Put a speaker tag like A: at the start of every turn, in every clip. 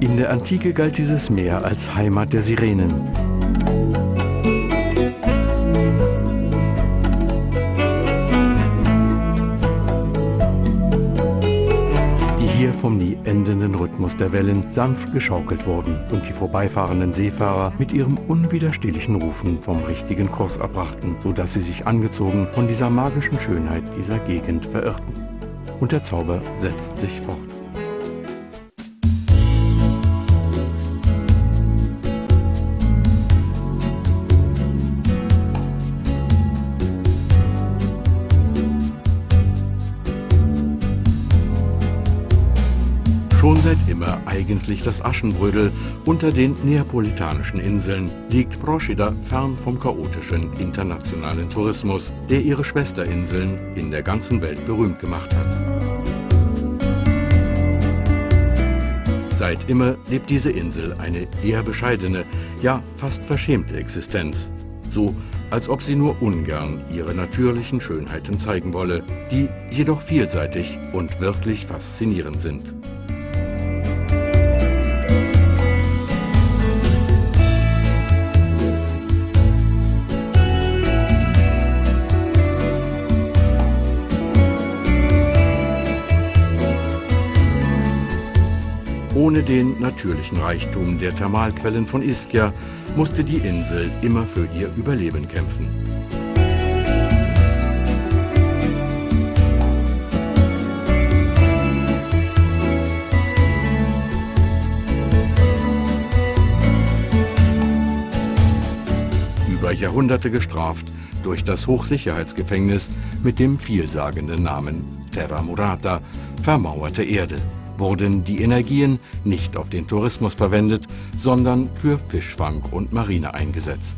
A: In der Antike galt dieses Meer als Heimat der Sirenen. Hier vom nie endenden Rhythmus der Wellen sanft geschaukelt wurden und die vorbeifahrenden Seefahrer mit ihrem unwiderstehlichen Rufen vom richtigen Kurs abbrachten, sodass sie sich angezogen von dieser magischen Schönheit dieser Gegend verirrten. Und der Zauber setzt sich fort. Schon seit immer eigentlich das Aschenbrödel unter den neapolitanischen Inseln liegt Procida fern vom chaotischen internationalen Tourismus, der ihre Schwesterinseln in der ganzen Welt berühmt gemacht hat. Seit immer lebt diese Insel eine eher bescheidene, ja fast verschämte Existenz. So, als ob sie nur ungern ihre natürlichen Schönheiten zeigen wolle, die jedoch vielseitig und wirklich faszinierend sind. Ohne den natürlichen Reichtum der Thermalquellen von Ischia musste die Insel immer für ihr Überleben kämpfen. Über Jahrhunderte gestraft durch das Hochsicherheitsgefängnis mit dem vielsagenden Namen Terra Murata, vermauerte Erde wurden die Energien nicht auf den Tourismus verwendet, sondern für Fischfang und Marine eingesetzt.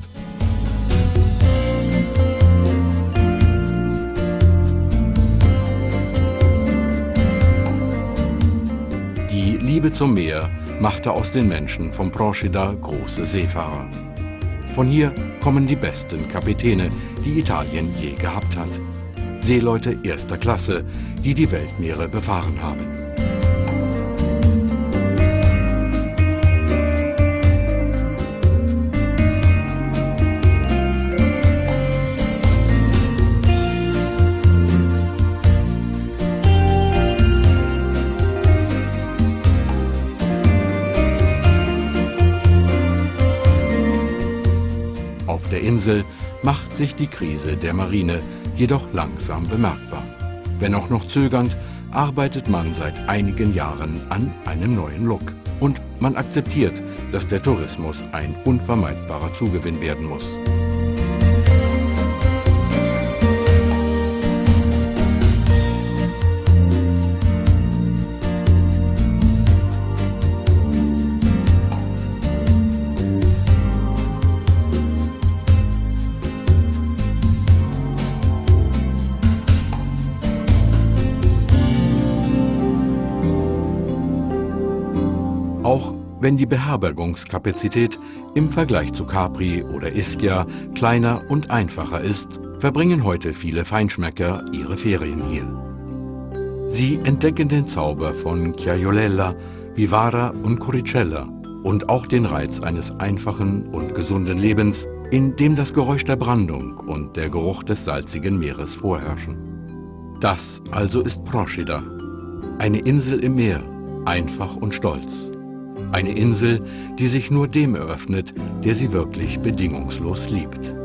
A: Die Liebe zum Meer machte aus den Menschen vom Procida große Seefahrer. Von hier kommen die besten Kapitäne, die Italien je gehabt hat. Seeleute erster Klasse, die die Weltmeere befahren haben. Auf der Insel macht sich die Krise der Marine jedoch langsam bemerkbar. Wenn auch noch zögernd, arbeitet man seit einigen Jahren an einem neuen Look. Und man akzeptiert, dass der Tourismus ein unvermeidbarer Zugewinn werden muss. Wenn die Beherbergungskapazität im Vergleich zu Capri oder Ischia kleiner und einfacher ist, verbringen heute viele Feinschmecker ihre Ferien hier. Sie entdecken den Zauber von Chiaiolella, Vivara und Curicella und auch den Reiz eines einfachen und gesunden Lebens, in dem das Geräusch der Brandung und der Geruch des salzigen Meeres vorherrschen. Das also ist Procida, eine Insel im Meer, einfach und stolz. Eine Insel, die sich nur dem eröffnet, der sie wirklich bedingungslos liebt.